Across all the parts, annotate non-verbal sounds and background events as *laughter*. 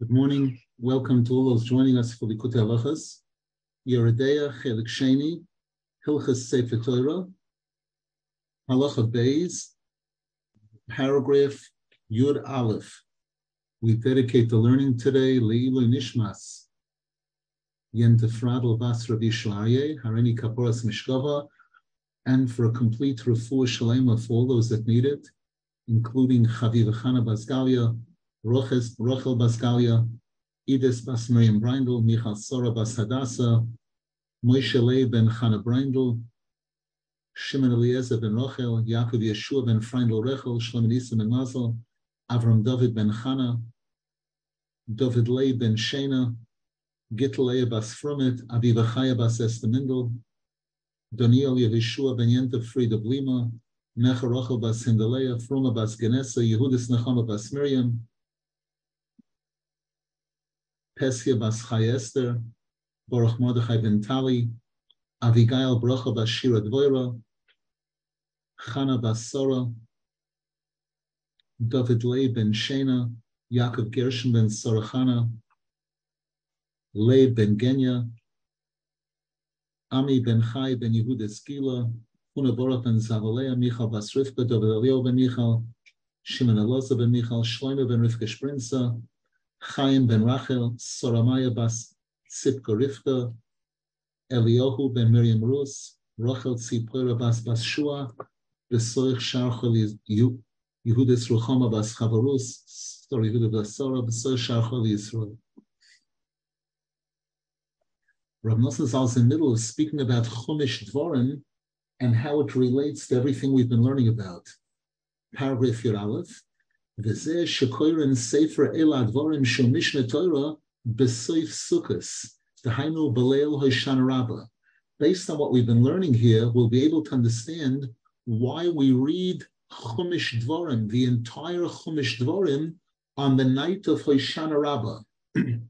Good morning. Welcome to all those joining us for the Likutei Halachas. Yoreh Deah Chelik Sheni, Hilchas Sefer Torah, Halacha Beis, paragraph Yud Aleph. We dedicate the learning today Leilu Nishmas, Yen Tefradel Bas Rabbi Shlaye, Harini Kaporas Mishkava, and for a complete refuah shalema for all those that need it, including Chaviv Chana Basgalia, Roches, Rochel Basgalia, Idis Bas Miriam Brindel, Michal Sora Bas Hadassah, Moshe Leib ben Chana Brindel, Shimon Eliezer ben Rochel, Yaakov Yeshua ben Freindel Rechel, Shlomo Nisa ben Mazel, Avram David ben Chana, David Leib ben Shena, Gitleia bas Frumit, Aviva Chaya bas Estemindel, Daniel Yeshua ben Yenta Frieda Blima, Necha Rochel bas Hindaleya, Fruma bas Genesa, Yehudis Nechama bas Miriam, Pesia bas Chayester, Baruch Mordechai ben Tali, Avigail Bracha bas Shira Dvoira, Chana bas Sora, David Leib ben Shena, Yaakov Gershon ben Sorachana, Leib ben Genya, Ami ben Chai ben Yehuda Skila, Una Baruch ben Zavalea, Michal bas Rivka, David Elio ben Michal, Shimon Eloza ben Michal, Shlomo ben Rivka Sprinza, Chaim ben Rachel, Soramaya bas Sipka Eliyahu ben Miriam Rus, Rachel Tzipora bas bas Shua, Besoich Sharchel Yehudis Ruchama bas Chavarus, sorry, Yehuda bas Sora, Besoich Sharchel Yisrael. Rav Nosson in the middle of speaking about Chumash Dvorim and how it relates to everything we've been learning about. Paragraph Yud Aleph. Sukkos. Based on what we've been learning here, we'll be able to understand why we read Chumash Dvorim, the entire Chumash Dvorim, on the night of Hoshana Rabbah. *clears throat*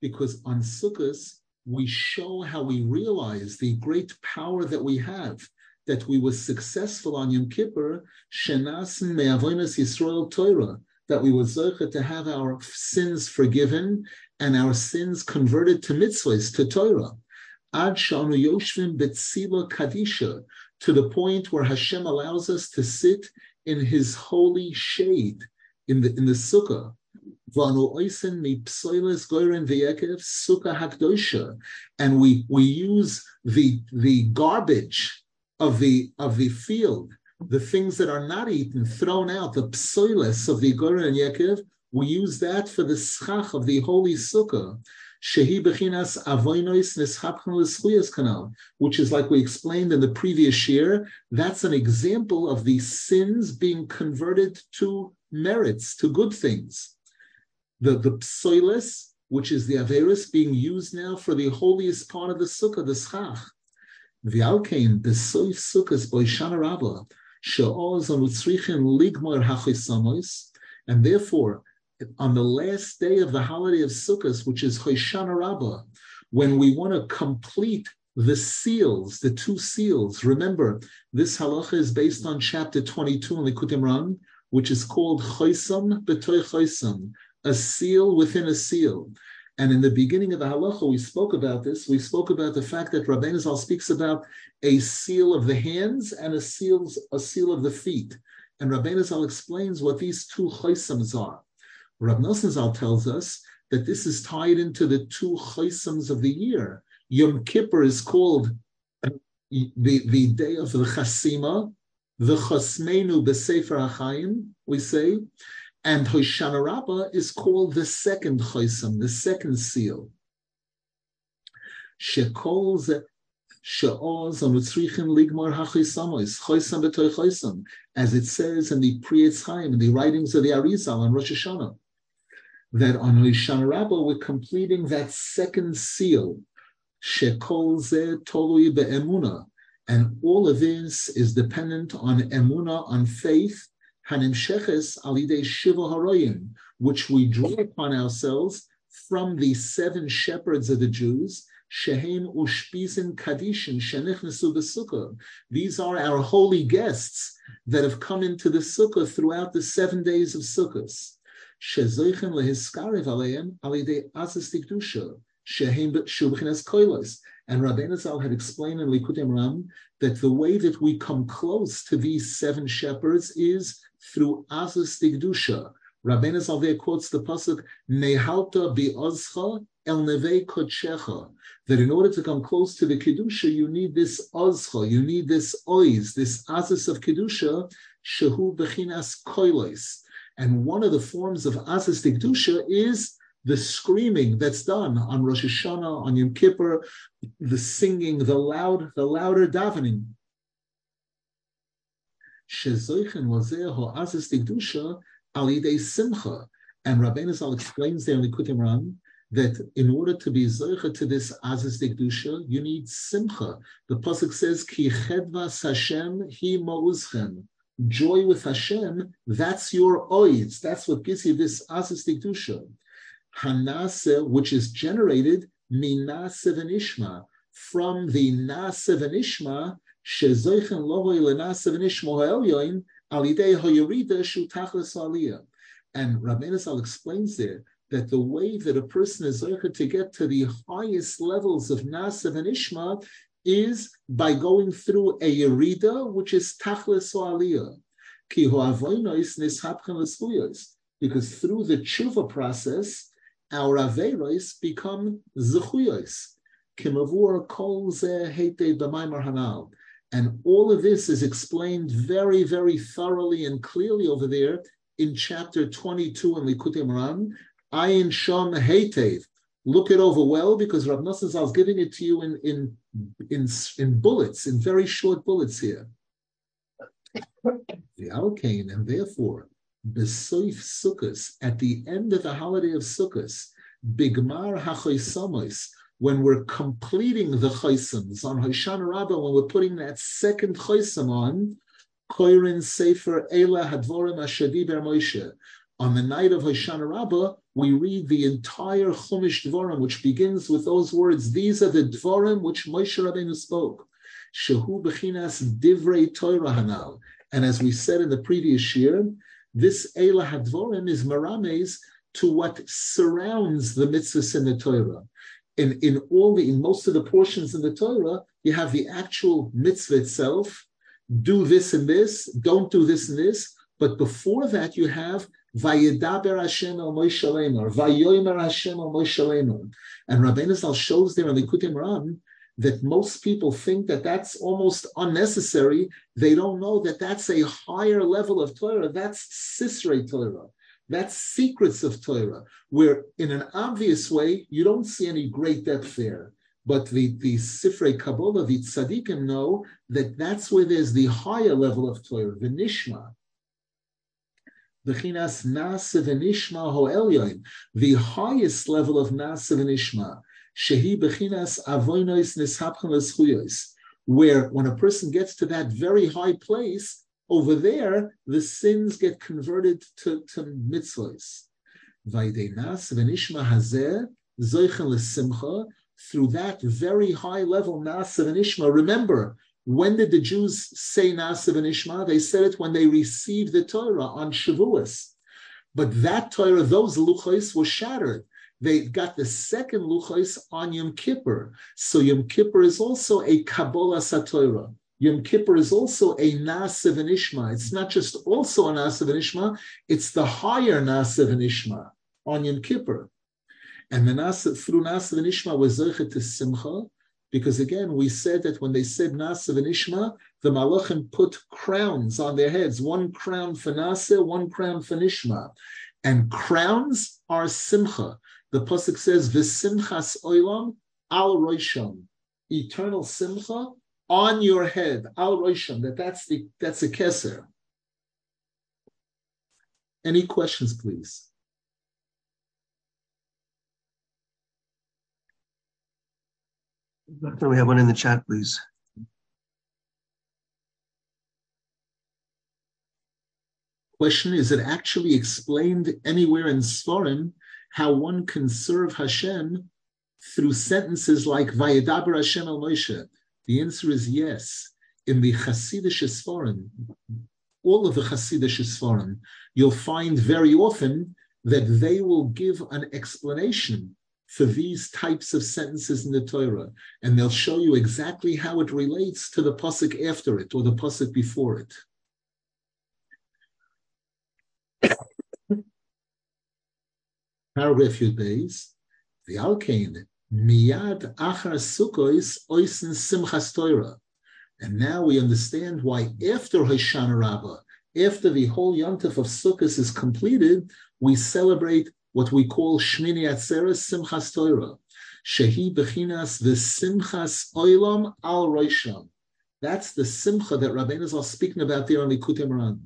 Because on Sukkot we show how we realize the great power that we have, that we were successful on Yom Kippur, shenasin me'avonas Yisrael Torah, that we were zocher to have our sins forgiven and our sins converted to mitzvahs, to Torah. Ad shanu yoshvim betzila kadisha, to the point where Hashem allows us to sit in His holy shade in the in the sukkah. And we we use the the garbage of the of the field, the things that are not eaten, thrown out, the psoiles of the goren and yekev, we use that for the schach of the holy sukkah. Which is like we explained in the previous year. That's an example of the sins being converted to merits, to good things. The the psoilis, which is the averis, being used now for the holiest part of the sukkah, the schach. V'alkein besoif sukkahs boishana rabba she'oz anutzrichin ligmor hachisamos, and therefore on the last day of the holiday of Sukkot, which is Hoshana Rabbah, when we want to complete the seals, the two seals. Remember, this halacha is based on chapter 22 in Likutei Moharan, which is called Choisam B'toy Choisam, a seal within a seal. And in the beginning of the halacha, we spoke about this. We spoke about the fact that Rabbeinu Zal speaks about a seal of the hands and a seal, a seal of the feet. And Rabbeinu Zal explains what these two choisams are. Rav Nosson Zal tells us that this is tied into the two chaisams of the year. Yom Kippur is called the, the day of the chasima, the chasmenu b'sefer hachayim, we say, and Hoshana Rabbah is called the second chaisam, the second seal. Shekol she'oz anutzrichin ligmar as it says in the Pri Etz Chaim, in the writings of the Arizal on Rosh Hashanah that on Hoshana Rabbah we're completing that second seal, Shekol Ze Tolui Be'emuna, and all of this is dependent on emuna, on faith, Hanim Sheches Alidei Shiva Haroyim, which we draw upon ourselves from the seven shepherds of the Jews, Shehem Ushpizin Kadishin Shenichnesu B'Sukkah. These are our holy guests that have come into the Sukkah throughout the seven days of Sukkot. Shezoichem lehiskarev aleim alidei azis dikdusha. Shehem Shubchinas Koilos. And Rabbeinu Zal had explained in Likutei Moharan that the way that we come close to these seven shepherds is through Azis Digdusha. Rabbeinu there quotes the pasuk Nehalta bi el neve kodshecha. That in order to come close to the kedusha, you need this ozcha, you need this oiz, this azis of kedusha, shehu bechinas koilos. And one of the forms of azis kedusha is the screaming that's done on Rosh Hashanah, on Yom Kippur, the singing, the loud, the louder davening. Shezoichen wazeh ho azis kedusha alidei simcha. And Rabbeinu Zal explains there in the Kutim Ram that in order to be zoicha to this azis dekdusha, you need simcha. The pasuk says, "Ki chedvas Hashem hi ma'uzchem." Joy with Hashem, that's your oiz. That's what gives you this azis dekdusha. Hanase, which is generated minase v'nishma from the nase v'nishma And Rabbeinu Zal explains there that the way that a person is able to get to the highest levels of Nasav and Ishma is by going through a Yerida, which is Tachlis or. Because through the tshuva process, our Averos become Zechuyos. Kimavur kol hanal. And all of this is explained very, very thoroughly and clearly over there in chapter 22 in Likutei Moharan, Ayin Shom Heitev. Look it over well because Rav Nosson is giving it to you in, in, in, in bullets, in very short bullets here. The Alkane, and therefore, Besoif Sukkot, at the end of the holiday of Sukkot, Bigmar HaChoisamos, when we're completing the Choisams on Hoshana Rabbah, when we're putting that second Choisam on, Koirin Sefer Ela Hadvorim Ashadi Ber Moshe, on the night of Hoshana Rabbah, we read the entire Chumash Dvorim, which begins with those words, these are the Dvorim which Moshe Rabbeinu spoke. Shehu Bechinas Divrei Torah Hanal. And as we said in the previous year, this Eila Hadvorim is Marames to what surrounds the mitzvahs in the Torah. In, in all the in most of the portions in the Torah, you have the actual mitzvah itself, do this and this, don't do this and this. But before that, you have Vayedaber Hashem el Moshe Vayomer Hashem el Moshe. And Rabbeinu Zal shows there in the Kutim Ram that most people think that that's almost unnecessary. They don't know that that's a higher level of Torah. That's Sisrei Torah. That's secrets of Torah, where in an obvious way, you don't see any great depth there. But the, the Sifrei Kabbalah, the Tzaddikim know that that's where there's the higher level of Torah, the Nishma. Bechinas Nasa v'nishma the highest level of Nasa shehi bechinas where when a person gets to that very high place, over there, the sins get converted to, to mitzvahs. Nasa v'nishma hazeh, through that very high level Nasa v'nishma, remember, when did the Jews say Nasiv and Ishma? They said it when they received the Torah on Shavuos. But that Torah, those luchos were shattered. They got the second luchos on Yom Kippur. So Yom Kippur is also a Kabbalah Satorah. Yom Kippur is also a Nasiv and Ishma. It's not just also a Nasiv and Ishma, it's the higher Nasiv and Ishma on Yom Kippur. And the Nasiv, through Nasiv and Ishma was Zerchet to Simcha, because again, we said that when they said Nasa and Ishma, the Malachim put crowns on their heads, one crown for Nasa, one crown for Nishma. And crowns are Simcha. The Pasuk says, V'simchas oilam al roisham. Eternal Simcha on your head, al roisham. That that's the that's a keser. Any questions, please? Can we have one in the chat, please? Question Is it actually explained anywhere in Sfarim how one can serve Hashem through sentences like Vayadaber Hashem el Moshe? The answer is yes. In the Hasidic Sfarim, all of the Hasidic Sfarim, you'll find very often that they will give an explanation for these types of sentences in the Torah, and they'll show you exactly how it relates to the pasuk after it or the pasuk before it. *coughs* Paragraph Yud Beis, the Alkane, Miyad Achar Sukkos Oisen Simchas Torah. And now we understand why after Hoshana Rabbah, after the whole Yontif of Sukkot is completed, we celebrate what we call Shmini Atzeres Simchas Torah. Shehi Bechinas Simchas Oilam Al Roisham. That's the Simcha that Rabbeinu is speaking about there on Likutei Moharan.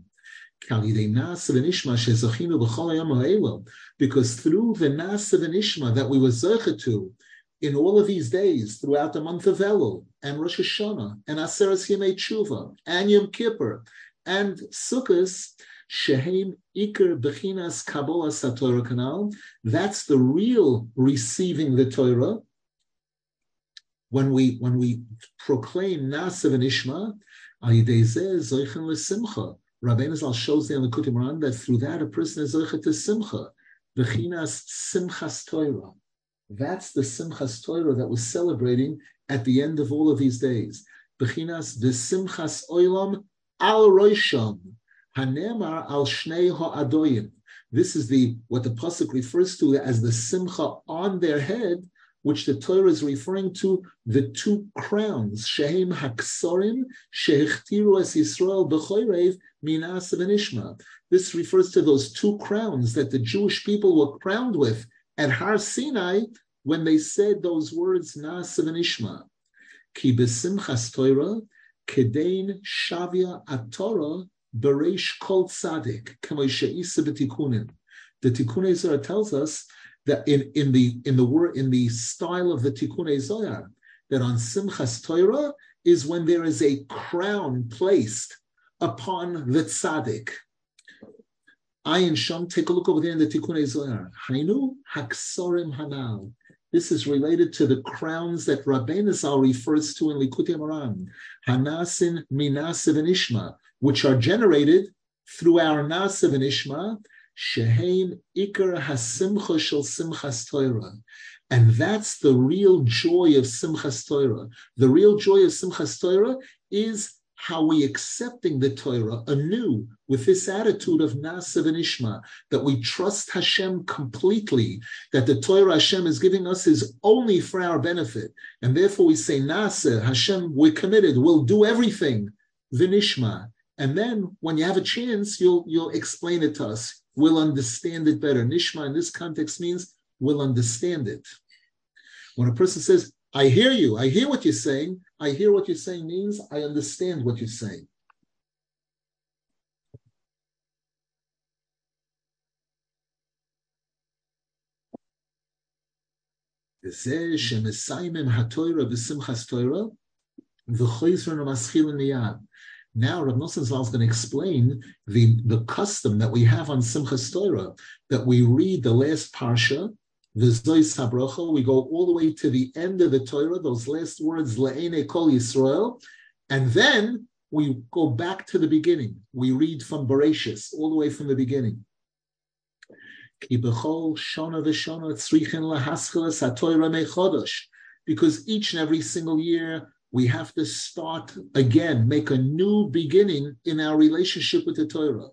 Because through the Nasa and that we were Zercha to in all of these days throughout the month of Elul and Rosh Hashanah and Aseres Yemei Tshuva and Yom Kippur and Sukkot, Shehem Iker Bechinas Kabbalah Satorah Kanal. That's the real receiving the Torah. When we when we proclaim Nasav and Ishma, Rabbeinu Zal shows the Moharan that through that a person is Zoichet to Simcha, Bechinas Simchas Torah. That's the Simchas Torah that we're celebrating at the end of all of these days. Bechinas the Simchas Oilam Al Roisham. Hanemar al Shnei Ha'adoyim. This is the what the pasuk refers to as the simcha on their head, which the Torah is referring to the two crowns, Shehem Haksorim, Shehichtiru es Yisrael b'choirev minas v'nishma. This refers to those two crowns that the Jewish people were crowned with at Har Sinai when they said those words Nas v'nishma. Ki b'simchas Torah, kedein shavia atorah Bereish Kol Tzadik, The Tikkun Zohar tells us that in, in the in the word in the style of the Tikkun Zohar, that on Simchas Torah is when there is a crown placed upon the tzaddik. Ayin Sham, take a look over there in the Tikkun Zohar. Hainu Haksorim Hanal. This is related to the crowns that Rabbeinu Zal refers to in Likutei Moharan. Hanasin Minasim and Ishma which are generated through our Nasav and Ishma, Sheheim Ikar Hasimcha Shel Simchas Torah. And that's the real joy of Simchas Torah. The real joy of Simchas Torah is how we accepting the Torah anew with this attitude of Nasav and Ishma, that we trust Hashem completely, that the Torah Hashem is giving us is only for our benefit. And therefore we say, Nasa, Hashem, we're committed, we'll do everything, Vinishma, and then when you have a chance, you'll you'll explain it to us. We'll understand it better. Nishma in this context means we'll understand it. When a person says, I hear you, I hear what you're saying, I hear what you're saying means I understand what you're saying. Now Rav Nosson Zal is going to explain the, the custom that we have on Simchas Torah, that we read the last parsha, we go all the way to the end of the Torah, those last words, Le'ene Kol Yisrael, and then we go back to the beginning. We read from Bereshis, all the way from the beginning. Because each and every single year we have to start again, make a new beginning in our relationship with the Torah.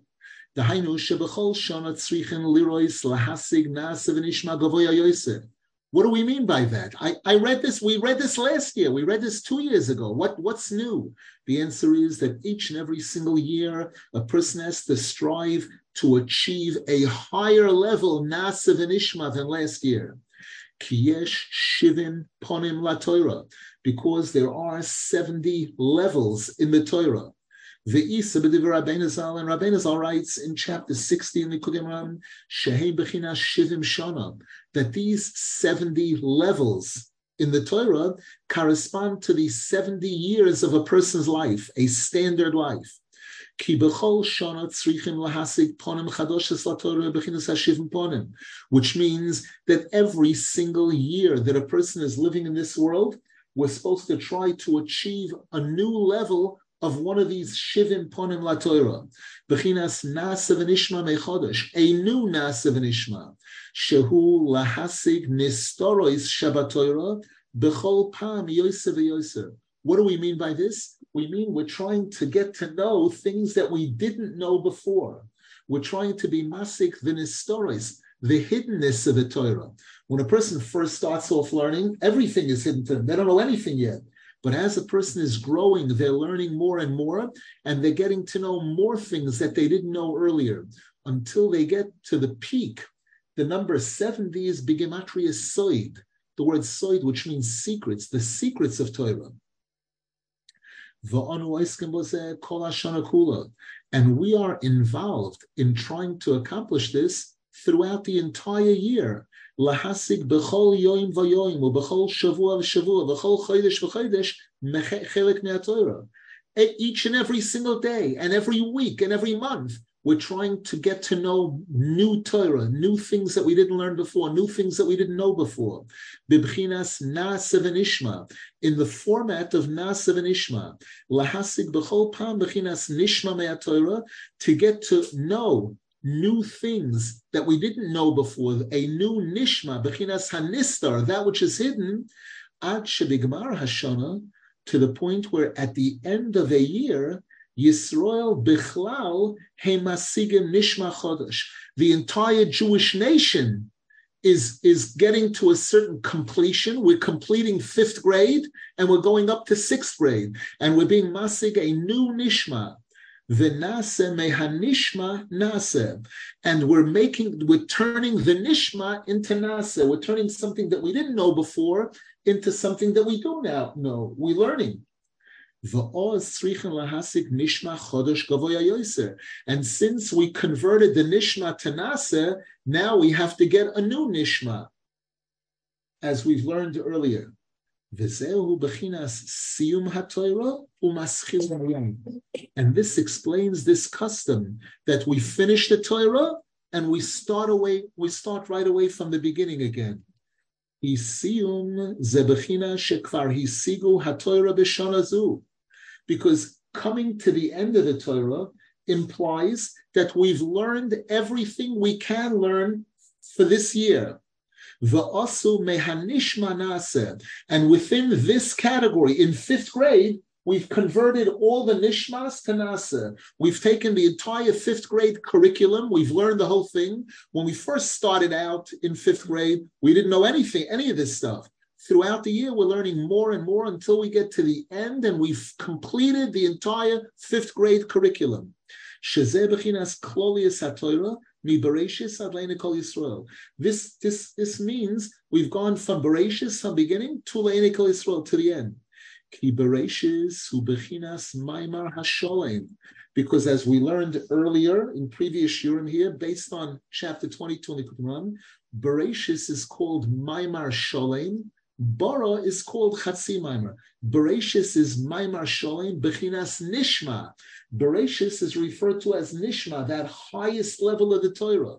What do we mean by that? I, I read this, we read this last year, we read this two years ago. What, what's new? The answer is that each and every single year, a person has to strive to achieve a higher level nasa and ishma than last year. Kiyesh shivim ponim la Torah because there are 70 levels in the Torah. The Isa Rabbeinu Zal and Rabbeinu Zal writes in chapter 60 in the Kudimram, Shehei Bechina Shivim Shana, that these 70 levels in the Torah correspond to the 70 years of a person's life, a standard life. Which means that every single year that a person is living in this world, we're supposed to try to achieve a new level of one of these shivim ponim latorah, b'chinas nasa v'nishma mechodesh, a new nasa v'nishma, shehu lahasig nistorois shabatoira b'chol pam yosef v'yosef. What do we mean by this? We mean we're trying to get to know things that we didn't know before. We're trying to be masik v'nistoris, the hiddenness of the Torah. When a person first starts off learning, everything is hidden to them. They don't know anything yet. But as a person is growing, they're learning more and more, and they're getting to know more things that they didn't know earlier until they get to the peak. The number 70 is Bigematria Soid, the word Soid, which means secrets, the secrets of Torah. And we are involved in trying to accomplish this throughout the entire year. להשיג בכל יום ויום ובכל שבוע ושבוע ובכל חודש וחודש חלק מהתורה. Each and every single day and every week and every month, we're trying to get to know new Torah, new things that we didn't learn before, new things that we didn't know before. Bibchinas Na'asev Ishma, in the format of Na'asev Ishma. Lahasig b'chol pam b'chinas Nishma Torah, to get to know new things that we didn't know before, a new nishma, bechinas hanistar, that which is hidden, ad shebigmar hashana, to the point where at the end of a year, Yisrael bichlal hemasigim nishma chodesh. The entire Jewish nation is, is getting to a certain completion. We're completing fifth grade and we're going up to sixth grade. And we're being masig a new nishma, V'nase mehanishma nase. And we're making, we're turning the nishma into nase. We're turning something that we didn't know before into something that we do now know. We're learning. And since we converted the nishma to nase, now we have to get a new nishma, as we've learned earlier. And this explains this custom that we finish the Torah and we start away, we start right away from the beginning again. Because coming to the end of the Torah implies that we've learned everything we can learn for this year. V'asu mehanishma naseh. And within this category, in fifth grade, we've converted all the nishmas to nasa. We've taken the entire fifth grade curriculum. We've learned the whole thing. When we first started out in fifth grade, we didn't know anything, any of this stuff. Throughout the year, we're learning more and more until we get to the end and we've completed the entire fifth grade curriculum. Shezeh b'chinas klolius Yisrael. This, this, this means we've gone from Bereshis, from beginning, to Leinikol Yisrael, to the end. Ki Bereshis hu bechinas maimar hasholem. Because as we learned earlier in previous shurim here, based on chapter 22 in the Moharan, Bereshis is called Maimar Sholem, Bara is called Chatzi Maimar. Bereshis is Maimar Sholem, Bechinas Nishma. Bereshis is referred to as Nishma, that highest level of the Torah.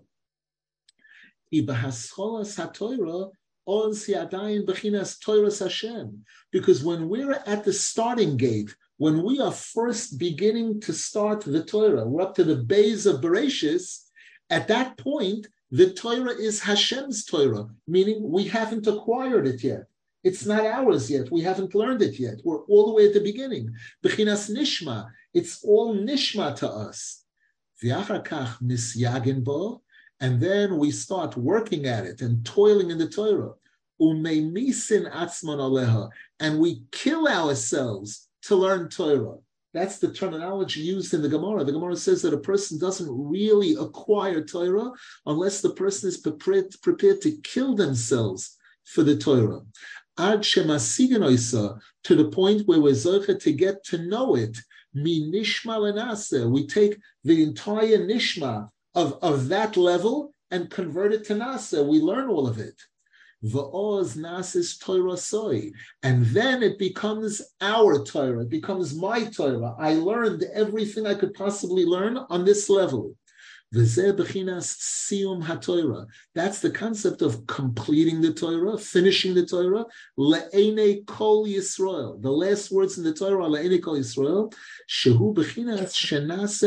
Because when we're at the starting gate, when we are first beginning to start the Torah, we're up to the base of Bereshis, at that point, the Torah is Hashem's Torah, meaning we haven't acquired it yet. It's not ours yet. We haven't learned it yet. We're all the way at the beginning. Bechinas nishma. It's all nishma to us. and then we start working at it and toiling in the Torah. Umemisin atzman aleha, and we kill ourselves to learn Torah. That's the terminology used in the Gemara. The Gemara says that a person doesn't really acquire Torah unless the person is prepared, prepared to kill themselves for the Torah ad to the point where we're zocha to get to know it. We take the entire nishma of, of that level and convert it to nasa. We learn all of it. Va'oz nasis Torah soy. And then it becomes our Torah. It becomes my Torah. I learned everything I could possibly learn on this level. That's the concept of completing the Torah, finishing the Torah. Le'ene kol Yisrael. The last words in the Torah le'ene kol Yisrael. Shehu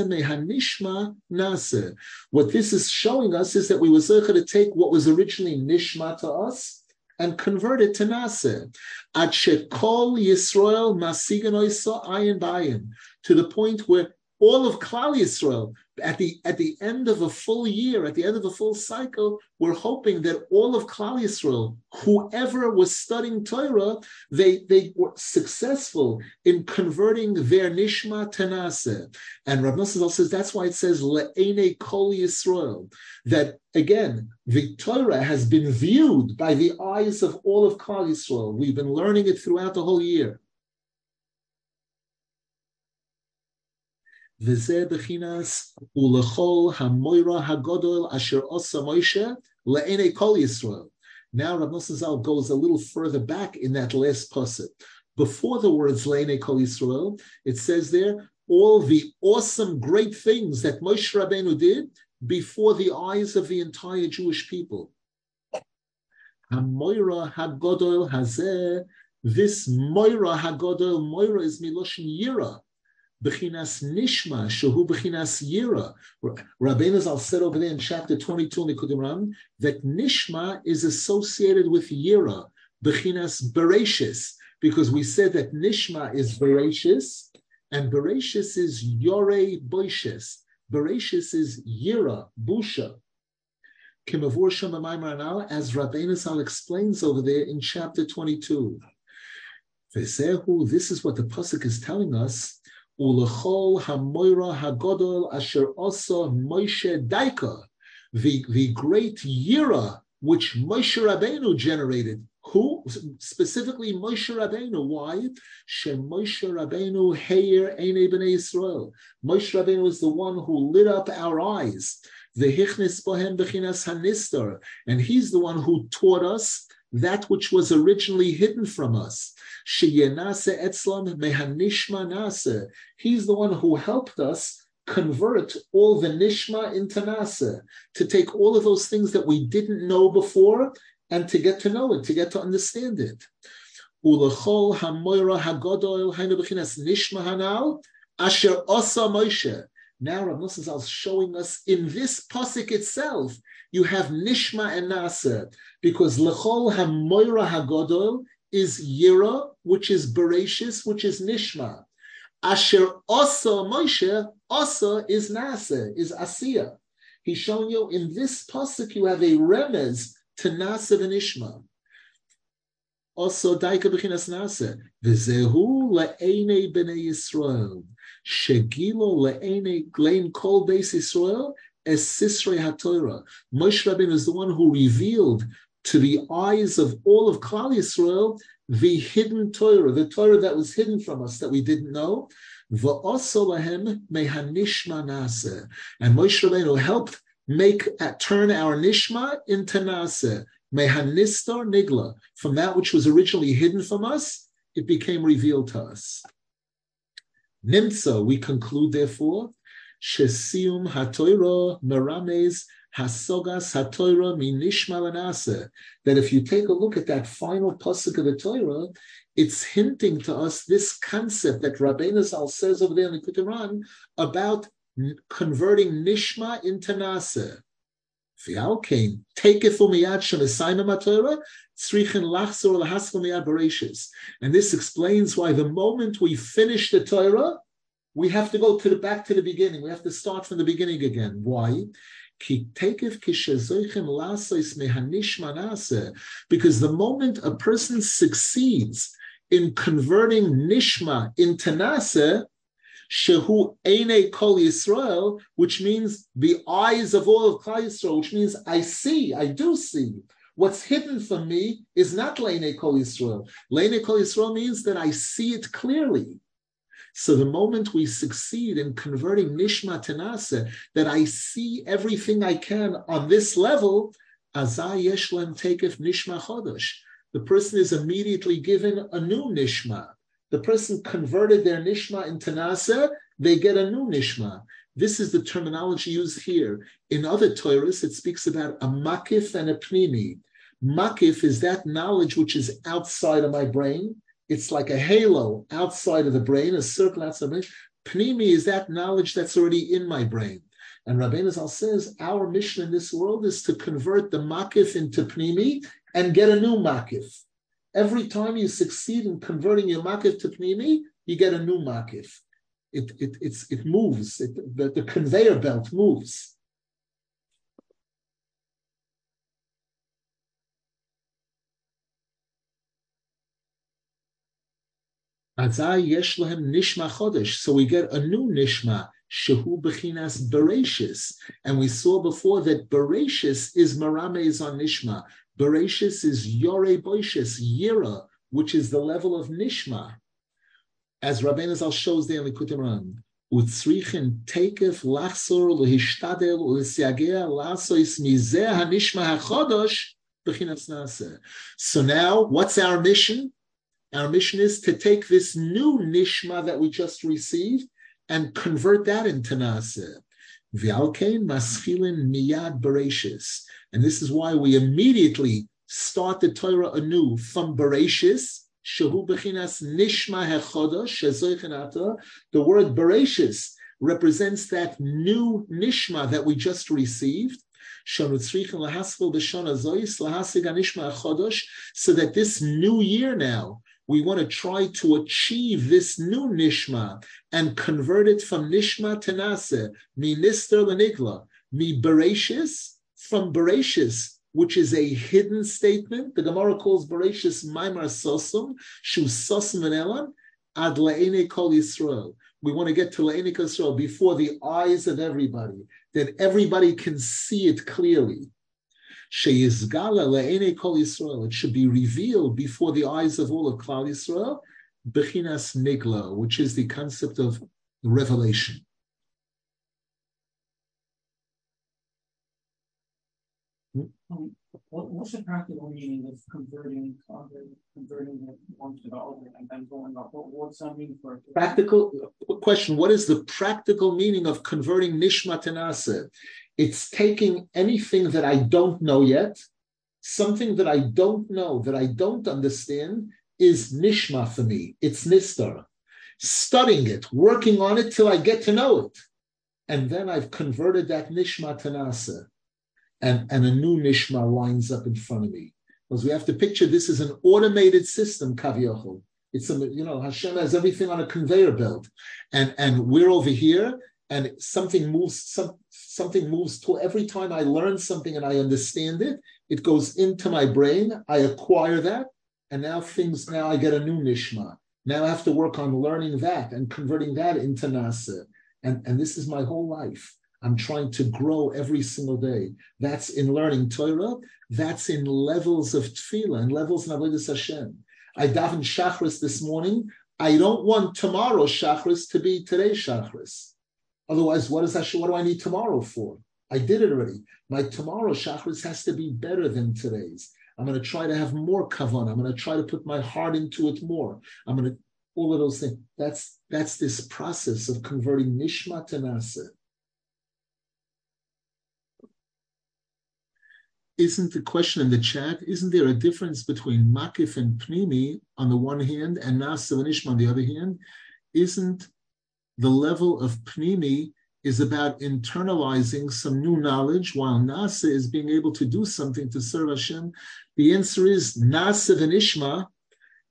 mehanishma nase. What this is showing us is that we were to take what was originally nishma to us and convert it to nase. At shekol Yisrael masigan oisa ayin bayin. To the point where all of Klal Yisrael at the at the end of a full year, at the end of a full cycle, we're hoping that all of Klal Yisrael, whoever was studying Torah, they they were successful in converting their nishma tenase. And Rav Nosson says that's why it says le'ene kol Yisrael. That again, the Torah has been viewed by the eyes of all of Klal Yisrael. We've been learning it throughout the whole year. וזה בחינס ולכל המוירה הגדול אשר עושה מוישה לעיני כל ישראל. Now Rav Nosson Zal goes a little further back in that last pasuk. Before the words Leine Kol Yisrael, it says there all the awesome, great things that Moshe Rabbeinu did before the eyes of the entire Jewish people. Hamoira Hagodol Hazeh. This Moira Hagodol Moira is Miloshin Yira. Bechinas Nishma, Shehu Bechinas Yira. Rabbeinu Zal said over there in chapter 22 in the Ram that Nishma is associated with Yira, Bechinas Bereshis, because we said that Nishma is Bereshis, and Bereshis is Yore Boishes. Bereshis is Yira, Busha. Kimavur Shema as Rabbeinu Zal explains over there in chapter 22. This is what the Pasuk is telling us Ulechol hamoira hagodol asher osa Moshe Daika, the, the great Yira which Moshe Rabbeinu generated. Who specifically Moshe Rabbeinu? Why? Shem Moshe Rabbeinu Heir Eine Bnei Israel. Moshe Rabbeinu is the one who lit up our eyes. The Hichnis Bohem Bechinas Hanistar, and he's the one who taught us that which was originally hidden from us. He's the one who helped us convert all the nishma into nasa, to take all of those things that we didn't know before and to get to know it, to get to understand it. Now Rav Nosson is showing us in this pasuk itself, you have nishma and nasa, because lechol hamoira hagodol is Yira, which is Bereshis, which is Nishma. Asher Osa Moshe, Osa is Nasa, is Asiya. He's showing you in this pasuk you have a remez to and Nishma. Also, Daika Bechinas Nasa. V'zehu le'ene b'nei Yisrael. Shegilo le'ene glein kol beis Yisrael es Sisrei HaTorah. Moshe Rabbeinu is the one who revealed to the eyes of all of Klal Yisrael the hidden Torah, the Torah that was hidden from us that we didn't know. And Moshe Rabbeinu helped make uh, turn our nishma into nase. Mehanistar nigla. From that which was originally hidden from us, it became revealed to us. Nimtza, we conclude therefore, Shesium hatoiro merames Hasogas HaTorah Minishma Lanase. That if you take a look at that final pasuk of the Torah, it's hinting to us this concept that Rabbeinu Zal says over there in the Kuturan about converting Nishma into Nase. V'alkein taketh umiyad shemesaima matorah tzrichin lachzor lahaskel miyad. And this explains why the moment we finish the Torah, we have to go to the back to the beginning. We have to start from the beginning again. Why? Because the moment a person succeeds in converting nishma into nase, shehu eine kol Yisrael, which means the eyes of all of Klal Yisrael, which means I see, I do see. What's hidden from me is not Leine Kol Yisrael. Leine Kol Yisrael means that I see it clearly. So the moment we succeed in converting Nishma to that I see everything I can on this level, Azai Yeshlem Takef Nishma Chodosh. The person is immediately given a new Nishma. The person converted their Nishma into Nasa, they get a new Nishma. This is the terminology used here. In other Torahs, it speaks about a makif and a pnimi. Makif is that knowledge which is outside of my brain. It's like a halo outside of the brain, a circle outside of the brain. Pnimi is that knowledge that's already in my brain. And Rabbeinu Zal says our mission in this world is to convert the makif into pnimi and get a new makif. Every time you succeed in converting your makif to pnimi, you get a new makif it it it's it moves. It, the, the conveyor belt moves. So we get a new nishma, shehu bechinas bereshis. And we saw before that bereshis is marames on nishma. Bereshis is yore boishis, yira, which is the level of nishma as Rabbeinu Zal shows there in Likutei Moharan, Utzrichin tekef lachsor lehishtadel ulesiagea lasois mizeh hanishma hachodosh b'chinas naseh. So now, what's our mission? Our mission is to take this new nishma that we just received and convert that into naseh. V'alkein maschilin miyad bereshis. And this is why we immediately start the Torah anew from Bereshis, Shehu Bechinas Nishma The word Bereshis represents that new Nishma that we just received. So that this new year now, we want to try to achieve this new nishma and convert it from nishma to nase, mi nister lenigla, mi bereshis, from bereshis, which is a hidden statement. The Gemara calls Bereshis Maimar Sosum, Shu Sosum and Ad Le'ene Kol Yisrael. We want to get to Le'ene Kol Yisrael before the eyes of everybody, that everybody can see it clearly. It should be revealed before the eyes of all of Klal Yisrael, Bechinas Nigla, which is the concept of revelation. What, what's the practical meaning of converting converting one to the other and then going up? What, what's that mean for practical question? What is the practical meaning of converting nishma to It's taking anything that I don't know yet, something that I don't know, that I don't understand, is nishma for me. It's nistar. Studying it, working on it till I get to know it. And then I've converted that nishma to and, and a new nishma lines up in front of me. Because we have to picture this is an automated system, kaviyachol. It's a, you know, Hashem has everything on a conveyor belt. And, and we're over here and something moves, some, something moves to every time I learn something and I understand it, it goes into my brain. I acquire that. And now things, now I get a new nishma. Now I have to work on learning that and converting that into nasa. And, and this is my whole life. I'm trying to grow every single day. That's in learning Torah. That's in levels of tefillah and levels in Avodah Hashem. I daven Shachris this morning. I don't want tomorrow's Shachris to be today's Shachris. Otherwise, what is that? What do I need tomorrow for? I did it already. My tomorrow Shachris has to be better than today's. I'm going to try to have more kavan. I'm going to try to put my heart into it more. I'm going to all of those things. That's that's this process of converting nishma to nasa. Isn't the question in the chat, isn't there a difference between makif and pnimi on the one hand and nasa and ishma on the other hand? Isn't the level of pnimi is about internalizing some new knowledge while nasa is being able to do something to serve Hashem? The answer is nasa and ishma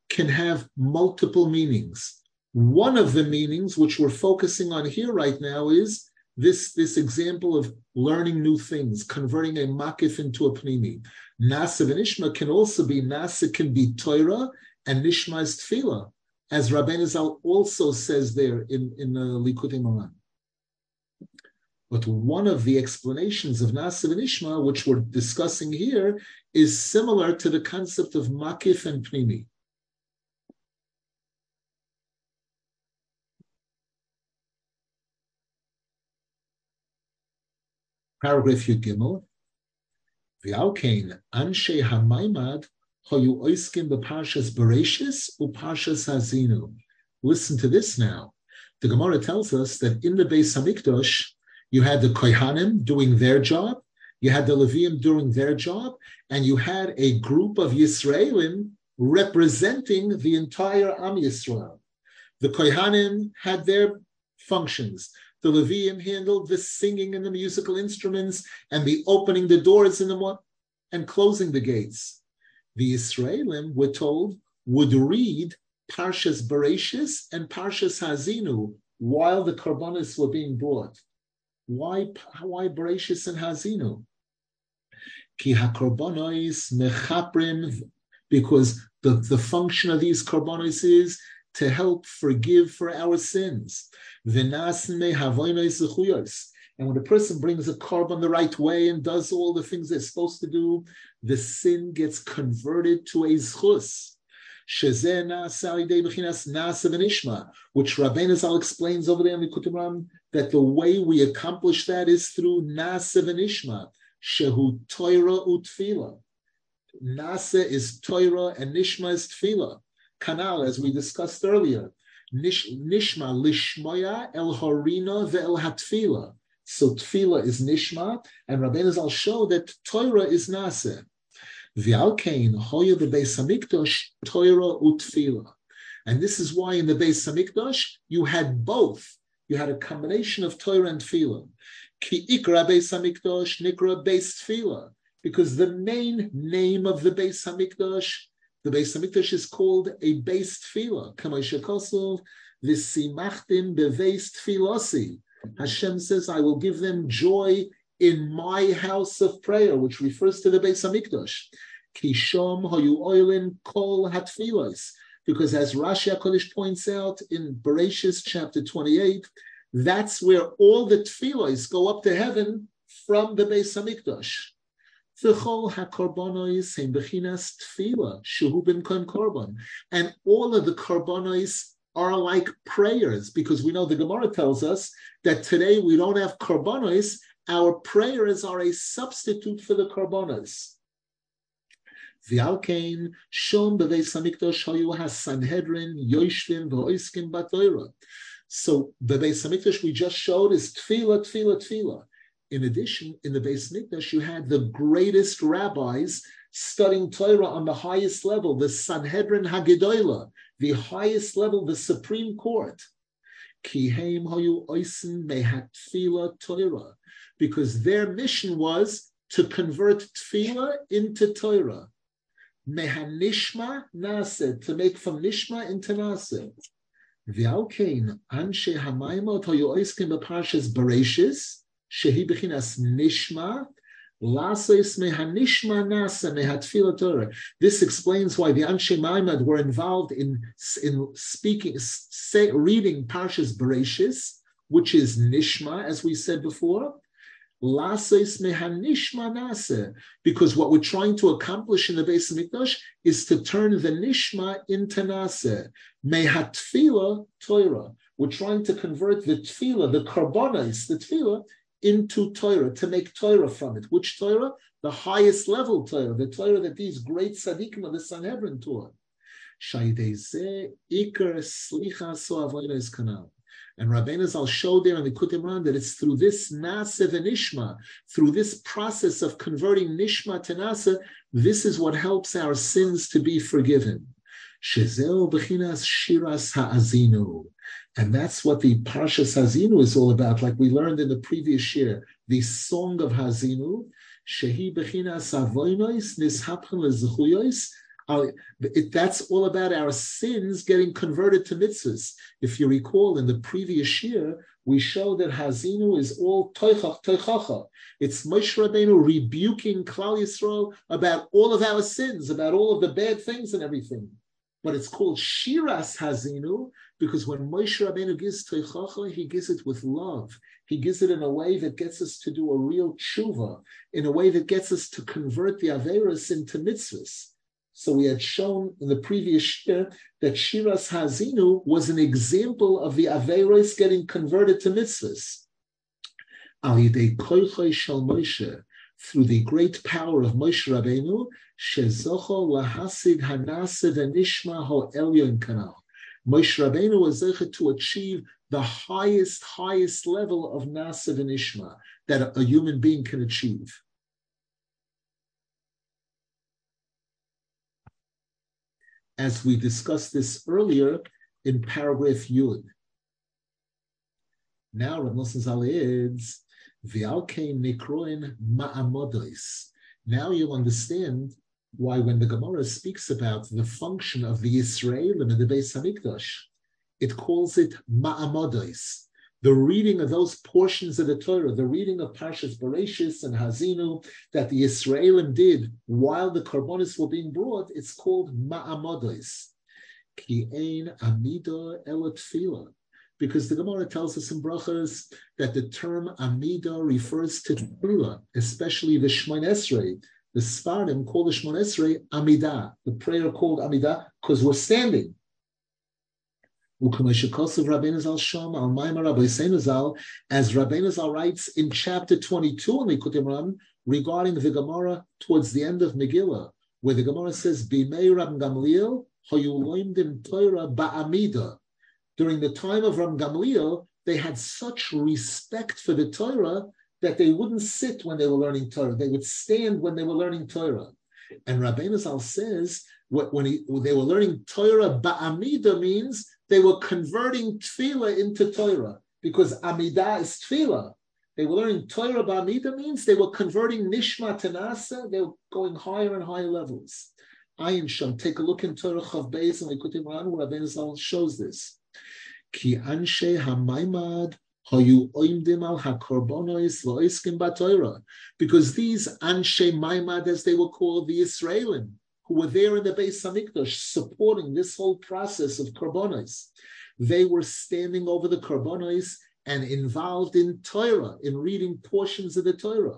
can have multiple meanings. One of the meanings, which we're focusing on here right now, is this, this example of learning new things, converting a makif into a pnimi. Nasa and Ishma can also be, Nasa can be Torah and Nishma is Tefillah, as Rabbeinu Zal also says there in, in uh, Likutei Moharan. But one of the explanations of Nasa and Ishma, which we're discussing here, is similar to the concept of makif and pnimi. Paragraph Yud Gimel. V'alkein anshe hamaimad hoyu oiskim b'parshas Bereshis u'parshas Hazinu. Listen to this now. The Gemara tells us that in the Beis Hamikdash, you had the Kohanim doing their job, you had the Levim doing their job, and you had a group of Yisraelim representing the entire Am Yisrael. The Kohanim had their functions. The Levium handled the singing and the musical instruments and the opening the doors and the and closing the gates. The Israelim, we're told, would read Parshas Bereshis and Parshas Hazinu while the Karbanos were being brought. Why, why Bereshis and Hazinu? Ki mechaprim, because the, the function of these karbanos is to help forgive for our sins. And when a person brings a korban the right way and does all the things they're supposed to do, the sin gets converted to a zchus which Rabbeinu Zal explains over there in the Kutumram, that the way we accomplish that is through Nasa v'nishma, shehu toira utfila. Nasa is Torah and nishma is tfila. Kanal, as we discussed earlier, Nish, nishma lishmoya el harina ve'el hatfila. So tfila is nishma, and Rabbeinu Zal show that Torah is nasa. V'alkein hoya Beis Hamikdash Torah utfila. And this is why in the Beis Hamikdash you had both. You had a combination of Torah and Tefillah. Ki ikra Beis Hamikdash nikra Beis Tefillah. Because the main name of the Beis Hamikdash, the Beis Hamikdash is called a Beis Tefillah. Kamay Shekosov, v'simachtim beveis tefilasi. Hashem says, I will give them joy in my house of prayer, which refers to the Beis Hamikdash. Kishom hoyu oilin kol hatfilos. Because as Rashi HaKodesh points out in Bereshis chapter 28, that's where all the tefillos go up to heaven from the Beis Hamikdash. V'chol hakorbanos hem bechinas tefillah shehu ben korban. And all of the korbanos are like prayers because we know the Gemara tells us that today we don't have korbanos our prayers are a substitute for the karbonas. V'alkein shon b'veis hamikdash hayu has-sanhedrin yoishvim v'oiskim batoira. So the Beis Hamikdash we just showed is tefillah, tefillah, tefillah. In addition, in the Beis Hamikdash you had the greatest rabbis studying Torah on the highest level, the Sanhedrin Hagedola, the highest level, the Supreme Court. Hayu because their mission was to convert tefillah into Torah. Mehanishma nase, to make from nishma into nase. V'alkein anshe hamaimot hoyu oiskim b'parshas bereshis, nasa mehatfila Torah. This explains why the Anshe Maimad were involved in, in speaking, say, reading Parshas Bereshis, which is Nishma, as we said before, because what we're trying to accomplish in the Beis Hamikdash is to turn the nishma into nase. Mehatfila Torah. We're trying to convert the tefillah, the karbonis, the tefillah, into Torah, to make Torah from it. Which Torah? The highest level Torah, the Torah that these great tzaddikim of the Sanhedrin taught. And Rabbeinu Zal showed there in the Kutimran that it's through this Nasa Nishma, through this process of converting Nishma to Nasa, this is what helps our sins to be forgiven. Shezel Bechinas Shiras Ha'azinu. And that's what the Parshas Hazinu is all about, like we learned in the previous year, the song of Hazinu, Shehi Bechinas Avoinois Nishapchen Lezuchuyois, that's all about our sins getting converted to mitzvahs. If you recall, in the previous year, we showed that Hazinu is all toichach, toichacha. It's Moshe Rabbeinu rebuking Klal Yisrael about all of our sins, about all of the bad things and everything. But it's called Shiras Hazinu because when Moshe Rabbeinu gives toichacha, he gives it with love. He gives it in a way that gets us to do a real tshuva, in a way that gets us to convert the Averas into mitzvahs. So we had shown in the previous year that Shiras Hazinu was an example of the Averos getting converted to mitzvahs. Al Yidei Shal Moshe, through the great power of Moshe Rabbeinu, shezocho lahasid hanasid anishma ho elyon kanal. Moshe Rabbeinu was able to achieve the highest, highest level of nasid and ishma that a human being can achieve. As we discussed this earlier in paragraph Yud. Now Rav Nosson adds. Now you'll understand why when the Gemara speaks about the function of the Israelim in the Beis Hamikdash, it calls it ma'amodos. The reading of those portions of the Torah, the reading of Parshas Bereshis and Hazinu that the Israelim did while the Karbonis were being brought, it's called ma'amodos. Ki ein amida elot because the Gemara tells us in brachas that the term Amida refers to tefillah, especially the Shemon Esrei. The Sfardim call the Shemon Esrei Amida, the prayer called Amida, because we're standing. As Rabbeinu Zal writes in chapter 22 in Likutei Moharan regarding the Gemara towards the end of Megillah, where the Gemara says, Bimei Rab Gamliel, Hoyuloimdim Torah Ba'amida during the time of Ram Gamliel, they had such respect for the Torah that they wouldn't sit when they were learning Torah. They would stand when they were learning Torah. And Rabbeinu Zal says when, he, when they were learning Torah, ba'amida means they were converting tefillah into Torah because amida is tefillah. They were learning Torah ba'amida means they were converting nishma to nasa. They were going higher and higher levels. Ayin Sham, take a look in Torah Chav Beis and Likutei Moharan where Rabbeinu Zal shows this. Because these anshe maimad, as they were called, the Israelim, who were there in the Beis Hamikdash supporting this whole process of korbonos, they were standing over the korbonos and involved in Torah, in reading portions of the Torah.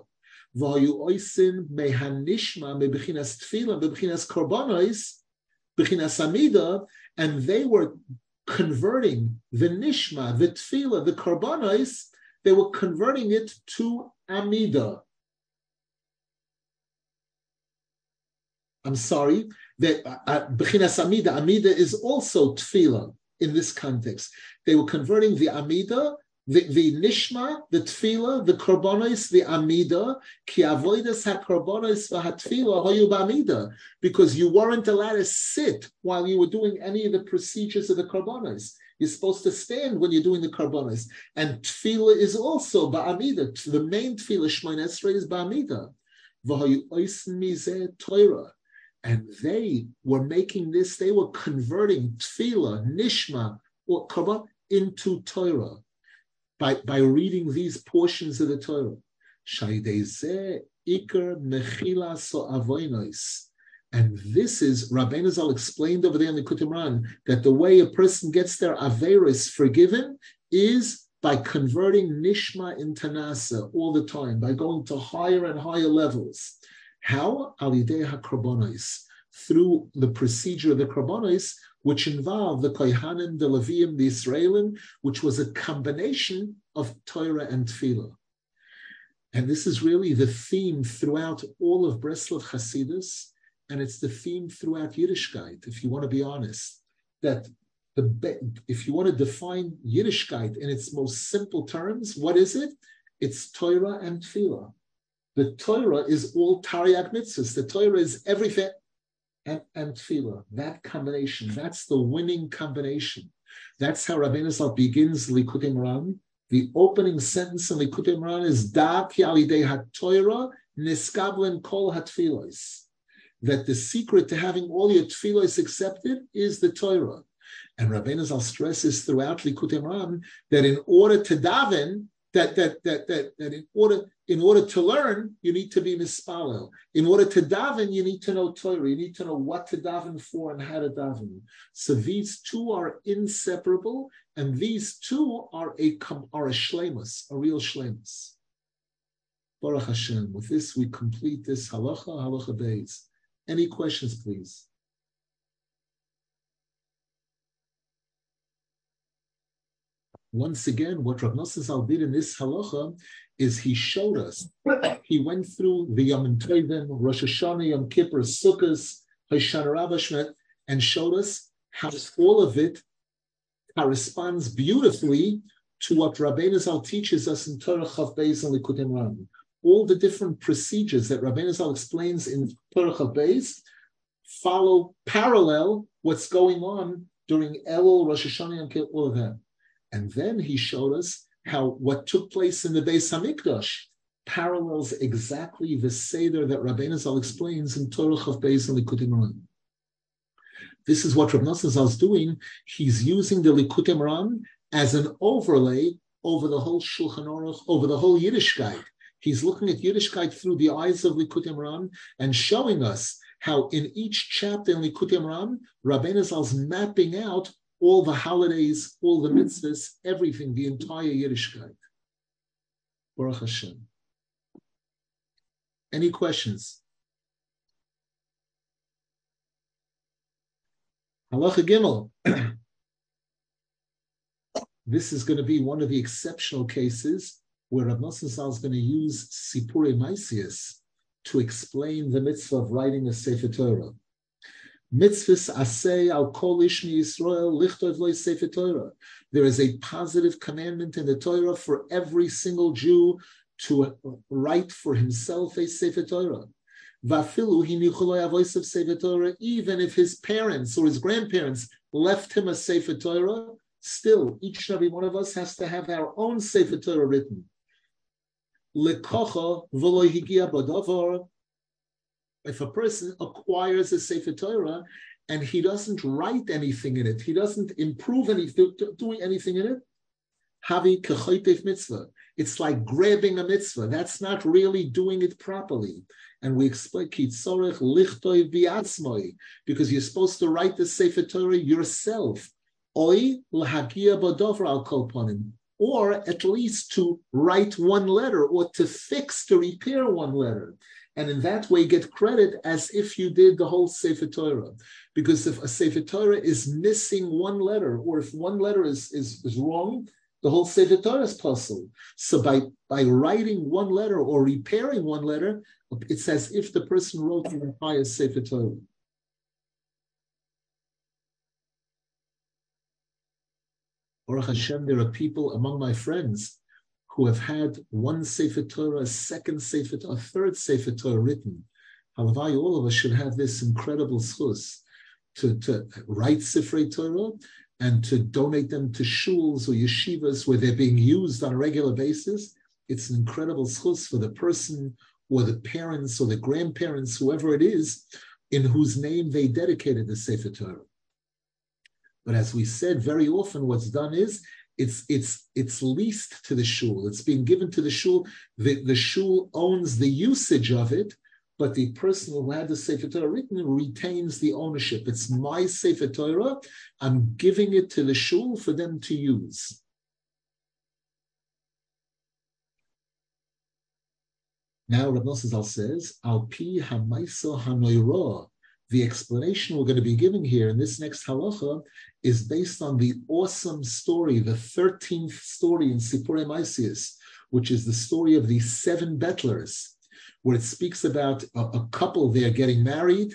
Vayu oisin mehanishma mebechinas tefillah mebechinas korbonos, bechinas amida, and they were converting the nishma, the tefillah, the karbanos, they were converting it to amida. I'm sorry, that uh, uh, bechinas amida, amida is also tefillah in this context. They were converting the amida the, the nishma, the tefillah, the korbanos, the amida, ki avoidas ha-korbanos v'ha-tefillah hoyu b'amida, because you weren't allowed to sit while you were doing any of the procedures of the korbanos. You're supposed to stand when you're doing the korbanos. And tefillah is also ba'amida. The main tefillah, Shmoin Esrei, is ba'amida. V'hoyu oisin mizeh Torah. And they were making this, they were converting tefillah, nishma, or korban, into Torah by, by reading these portions of the Torah. And this is, Rabbeinu Zal explained over there in the Likutei Moharan, that the way a person gets their Averis forgiven is by converting Nishma into Nasa all the time, by going to higher and higher levels. How? Alidei HaKarbonos. Through the procedure of the Karbonos, which involved the Kohanim, the Levium, the Israelim, which was a combination of Torah and Tefillah. And this is really the theme throughout all of Breslov Hasidus, and it's the theme throughout Yiddishkeit, if you want to be honest, that the, if you want to define Yiddishkeit in its most simple terms, what is it? It's Torah and Tefillah. The Torah is all Tariag mitzvahs. The Torah is everything and, and tefillah. That combination, that's the winning combination. That's how Rabbeinu Zal begins Likutei Moharan. The opening sentence in Likutei Moharan is Da ki alidei ha-toira niskablen kol ha-tfilos. That the secret to having all your tfilos accepted is the Torah. And Rabbeinu Zal stresses throughout Likutei Moharan that in order to daven, that that that that that in order in order to learn, you need to be mispalel. In order to daven, you need to know Torah. You need to know what to daven for and how to daven. So these two are inseparable, and these two are a are a shlemus, a real shlemus. Baruch Hashem. With this, we complete this halacha halacha days. Any questions, please? Once again, what Rav Nosson did in this halacha is he showed us. He went through the Yom Tovim, Rosh Hashanah, Yom Kippur, Sukkot, Hoshana Rabbah and showed us how all of it corresponds beautifully to what Rabbeinu Zal teaches us in Torah Chav Beis and Likutei Moharan. All the different procedures that Rabbeinu Zal explains in Torah Chav Beis follow parallel what's going on during Elul, Rosh Hashanah, and all of that. And then he showed us how what took place in the Beis Hamikdash parallels exactly the Seder that Rabbeinu Zal explains in Torah Chav Beis and Likutei Moharan. This is what Nosson Zal is doing. He's using the Likutei Moharan as an overlay over the whole Shulchan Aruch, over the whole Yiddishkeit. He's looking at Yiddishkeit through the eyes of Likutei Moharan and showing us how in each chapter in Likutei Moharan, Rabbeinu Zal's mapping out all the holidays, all the mitzvahs, everything, the entire Yiddishkeit. Baruch Hashem. Any questions? Halacha Gimel. *clears throat* this is going to be one of the exceptional cases where Rav Nosson Zal is going to use Sipure Maisius to explain the mitzvah of writing a Sefer Torah. Mitzvahs asay al kol ishmi Yisrael lichtov loy Sefer Torah. There is a positive commandment in the Torah for every single Jew to write for himself a Sefer Torah. Vafilu of Sefer Torah, even if his parents or his grandparents left him a Sefer Torah, still each and every one of us has to have our own Sefer Torah written. If a person acquires a Sefer Torah and he doesn't write anything in it, he doesn't improve anything, doing anything in it, Havi mitzvah. It's like grabbing a mitzvah. That's not really doing it properly. And we explain kitzorech lichtoi viatzmoi because you're supposed to write the Sefer Torah yourself. Al kolponim, or at least to write one letter or to fix to repair one letter. And in that way, get credit as if you did the whole Sefer Torah. Because if a Sefer Torah is missing one letter, or if one letter is, is, is wrong, the whole Sefer Torah is puzzled. So by, by writing one letter or repairing one letter, it's as if the person wrote the entire Sefer Torah. Baruch Hashem, there are people among my friends who have had one Sefer Torah, a second Sefer Torah, a third Sefer Torah written. Halavai, all of us should have this incredible schus to, to write Sefer Torah and to donate them to shuls or yeshivas where they're being used on a regular basis. It's an incredible schus for the person or the parents or the grandparents, whoever it is, in whose name they dedicated the Sefer Torah. But as we said, very often what's done is it's it's it's leased to the shul. It's being given to the shul. The, the shul owns the usage of it, but the person who had the Sefer Torah written retains the ownership. It's my Sefer Torah. I'm giving it to the shul for them to use. Now Rav Nosson says, Al pi hamaisa hanoira. The explanation we're going to be giving here in this next halacha is based on the awesome story, the 13th story in Sipurei Maisius, which is the story of the seven bettlers, where it speaks about a, a couple there getting married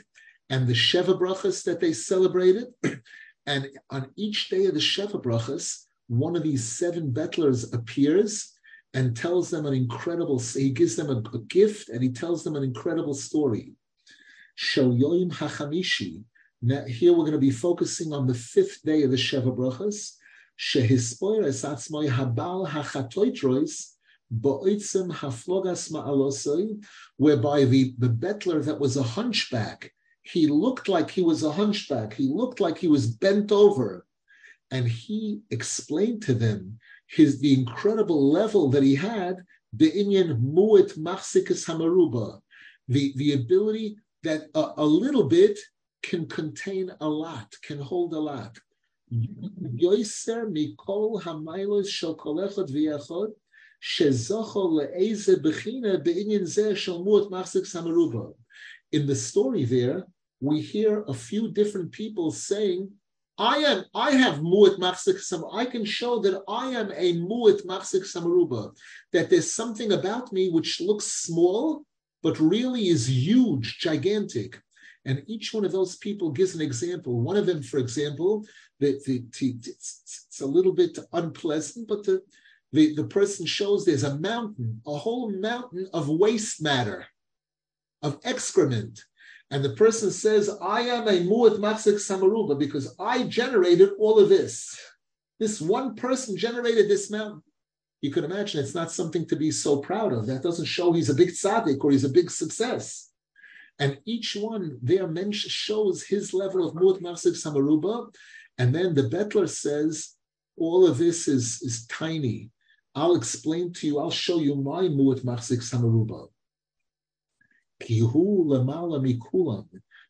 and the Sheva Brachas that they celebrated. *clears throat* and on each day of the Sheva Brachas, one of these seven bettlers appears and tells them an incredible, he gives them a, a gift and he tells them an incredible story. Shel Yoim Hachamishi. Now, here we're going to be focusing on the fifth day of the Sheva Brachas. Shehispoires atzmoi habal hachatoitrois boitzim haflogas ma'alosoi, whereby the, the bettler that was a hunchback, he looked like he was a hunchback. He looked like he was bent over. And he explained to them his the incredible level that he had, the Inyan Mu'it Machsikas Hamaruba, the, the ability that a, a, little bit can contain a lot, can hold a lot. In the story there, we hear a few different people saying, I am, I have mu'at machzik sam. I can show that I am a mu'at machzik samaruba. That there's something about me which looks small, but really is huge, gigantic. And each one of those people gives an example. One of them, for example, the, the, it's, a little bit unpleasant, but the, the, the person shows there's a mountain, a whole mountain of waste matter, of excrement. And the person says, I am a mu'at machzik samaruba because I generated all of this. This one person generated this mountain. You can imagine it's not something to be so proud of. That doesn't show he's a big tzaddik or he's a big success. And each one there shows his level of mu'at machzik samaruba. And then the Betler says, all of this is, is tiny. I'll explain to you, I'll show you my mu'at machzik samaruba.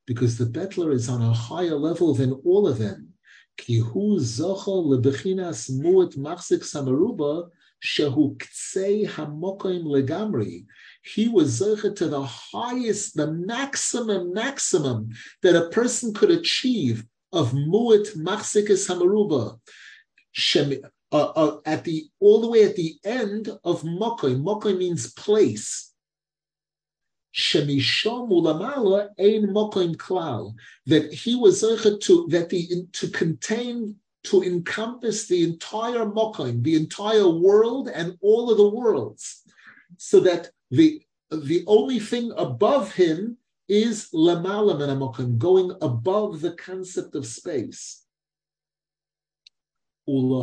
Because the Betler is on a higher level than all of them. Kihu zocha lebechinas mu'at machzik samaruba shehu ktsei hamokim legamri. He was zocha to the highest, the maximum, maximum that a person could achieve of mu'at machzik samaruba. Uh, uh, at the all the way at the end of mokoy. Mokoy means place shemishom ulamala ein mokim klal that he was to that the to contain to encompass the entire mokim, the entire world and all of the worlds, so that the the only thing above him is lamala mokim, going above the concept of space. And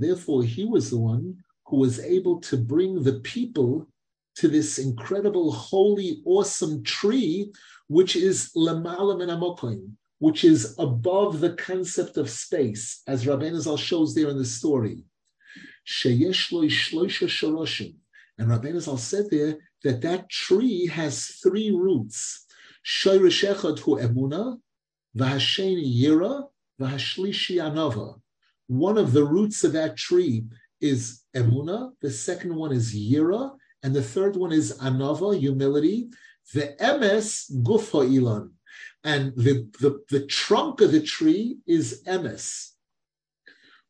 therefore, he was the one who was able to bring the people to this incredible, holy, awesome tree, which is Lamalam and Amokoim, which is above the concept of space, as Rabbeinu Zal shows there in the story. And Rabbeinu Zal said there that that tree has three roots. Shoyrish Echad hu emuna, yira, v'hashlishi anava. One of the roots of that tree is emuna, the second one is yira, and the third one is anava, humility. The emes gufa ilan, and the, the, the trunk of the tree is emes.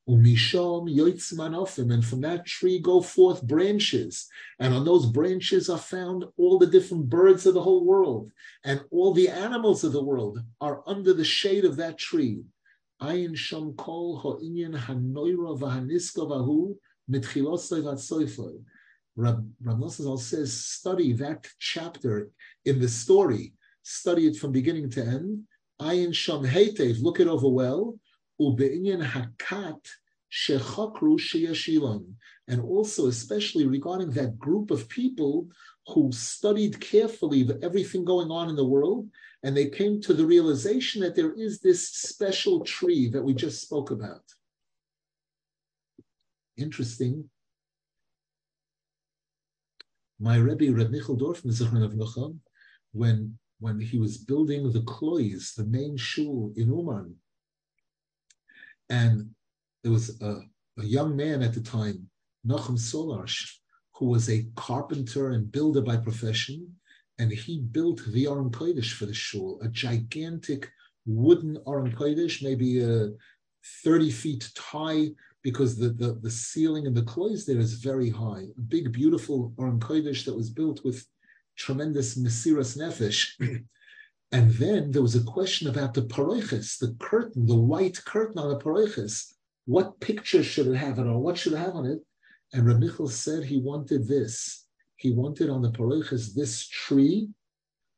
Umishom yoitzmanofim, and from that tree go forth branches, and on those branches are found all the different birds of the whole world, and all the animals of the world are under the shade of that tree. Ayin sham kol ha'inyan hanoira v'haniska v'hu mitchilosay v'atsoifoy. Nosson says, study that chapter in the story. Study it from beginning to end. Ayin sham heitev, look it over well. Ube'inyan hakat shechakru sheyashilon. And also, especially regarding that group of people who studied carefully everything going on in the world and they came to the realization that there is this special tree that we just spoke about. Interesting. My Rebbe, Reb Michel Dorfman, when, when he was building the Klois, the main shul in Uman, and there was a, a young man at the time, Nachum Solarsh, who was a carpenter and builder by profession, and he built the Aron Kodesh for the shul, a gigantic wooden Aron Kodesh, maybe uh, 30 feet high, because the, the, the ceiling and the Klois there is very high. A big, beautiful Aron Kodesh that was built with tremendous Mesiras Nefesh. *clears throat* and then there was a question about the paroiches, the curtain, the white curtain on the paroiches. What picture should it have on it, or what should it have on it? And Ramichal said he wanted this he wanted on the paroiches this tree,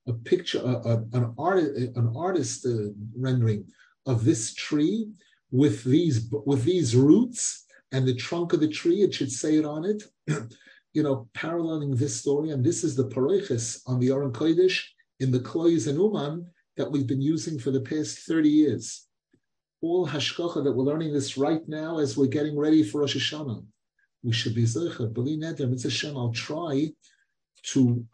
a picture, a, a, an art, an artist uh, rendering of this tree with these with these roots and the trunk of the tree. It should say it on it, *clears throat* you know, paralleling this story. And this is the paroiches on the Aron Kodesh in the Klois and Uman that we've been using for the past 30 years. All hashkacha that we're learning this right now as we're getting ready for Rosh Hashanah we should be zeicher. Beli neder. I'll try to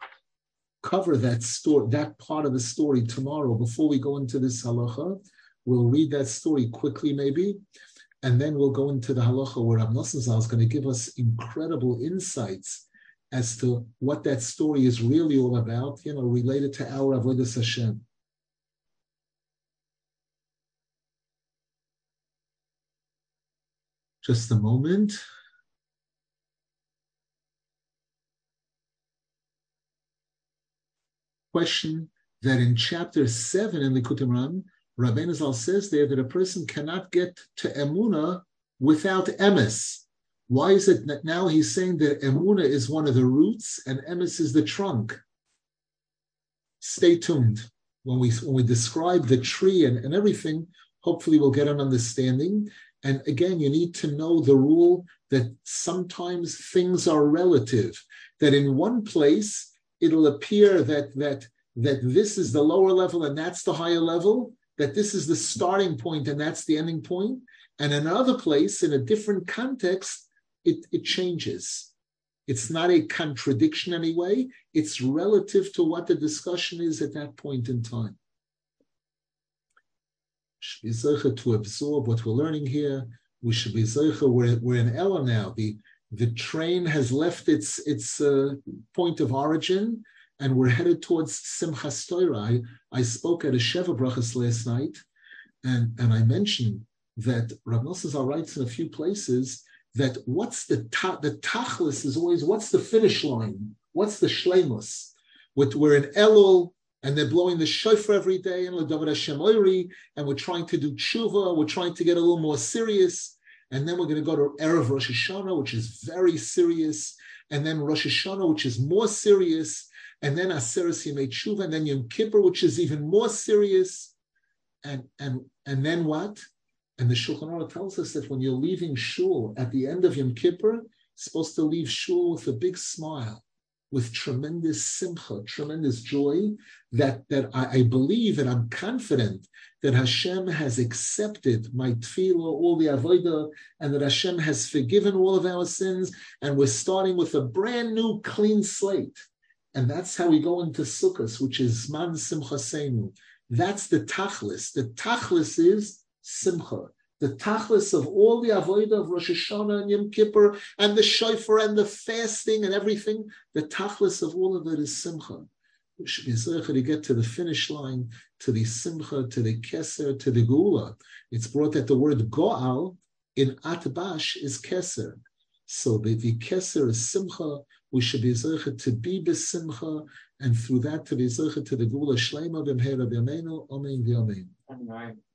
cover that story, that part of the story tomorrow before we go into this halacha. We'll read that story quickly, maybe, and then we'll go into the halacha where Rav Nosson Zal is going to give us incredible insights as to what that story is really all about, you know, related to our Avodah Hashem. Just a moment. Question that in chapter 7 in Likutei Moharan, Rabbeinu Zal says there that a person cannot get to Emuna without emes. Why is it that now he's saying that Emuna is one of the roots and emes is the trunk? Stay tuned. When we when we describe the tree and, and everything, hopefully we'll get an understanding. And again, you need to know the rule that sometimes things are relative. That in one place it'll appear that that that this is the lower level and that's the higher level, that this is the starting point and that's the ending point. And another place, in a different context, it, it changes. It's not a contradiction anyway. It's relative to what the discussion is at that point in time. Should be to absorb what we're learning here. We should be we're, we're in Elul now. The the train has left its its uh, point of origin, and we're headed towards Simchas Torah. I, I spoke at a Sheva Brachas last night, and, and I mentioned that Rav Nosson writes in a few places that what's the ta- the tachlis is always what's the finish line? What's the shlemus? We're in Elul, and they're blowing the shofar every day, and David Hashem Oiri, and we're trying to do tshuva, we're trying to get a little more serious, and then we're going to go to Erev Rosh Hashanah, which is very serious, and then Rosh Hashanah, which is more serious, and then Aseres Yemei Tshuva, and then Yom Kippur, which is even more serious, and and and then what? And the Shulchan Aruch tells us that when you're leaving shul at the end of Yom Kippur, you're supposed to leave shul with a big smile, with tremendous simcha, tremendous joy. That that I, I believe and I'm confident that Hashem has accepted my tefillah, all the avodah, and that Hashem has forgiven all of our sins, and we're starting with a brand new, clean slate. And that's how we go into Sukkot, which is Man Simcha Seinu. That's the tachlis. The tachlis is Simcha. The tachlis of all the avodah of Rosh Hashanah and Yom Kippur and the shofar and the fasting and everything, the tachlis of all of it is Simcha. We should be to get to the finish line, to the Simcha, to the Keser, to the Gula. It's brought that the word Goal in Atbash is Keser. So the, the Keser is Simcha, we should be zeichet to be besimcha, and through that to be zeichet to the gula shlema b'mhera b'yameinu, amen v'yamein.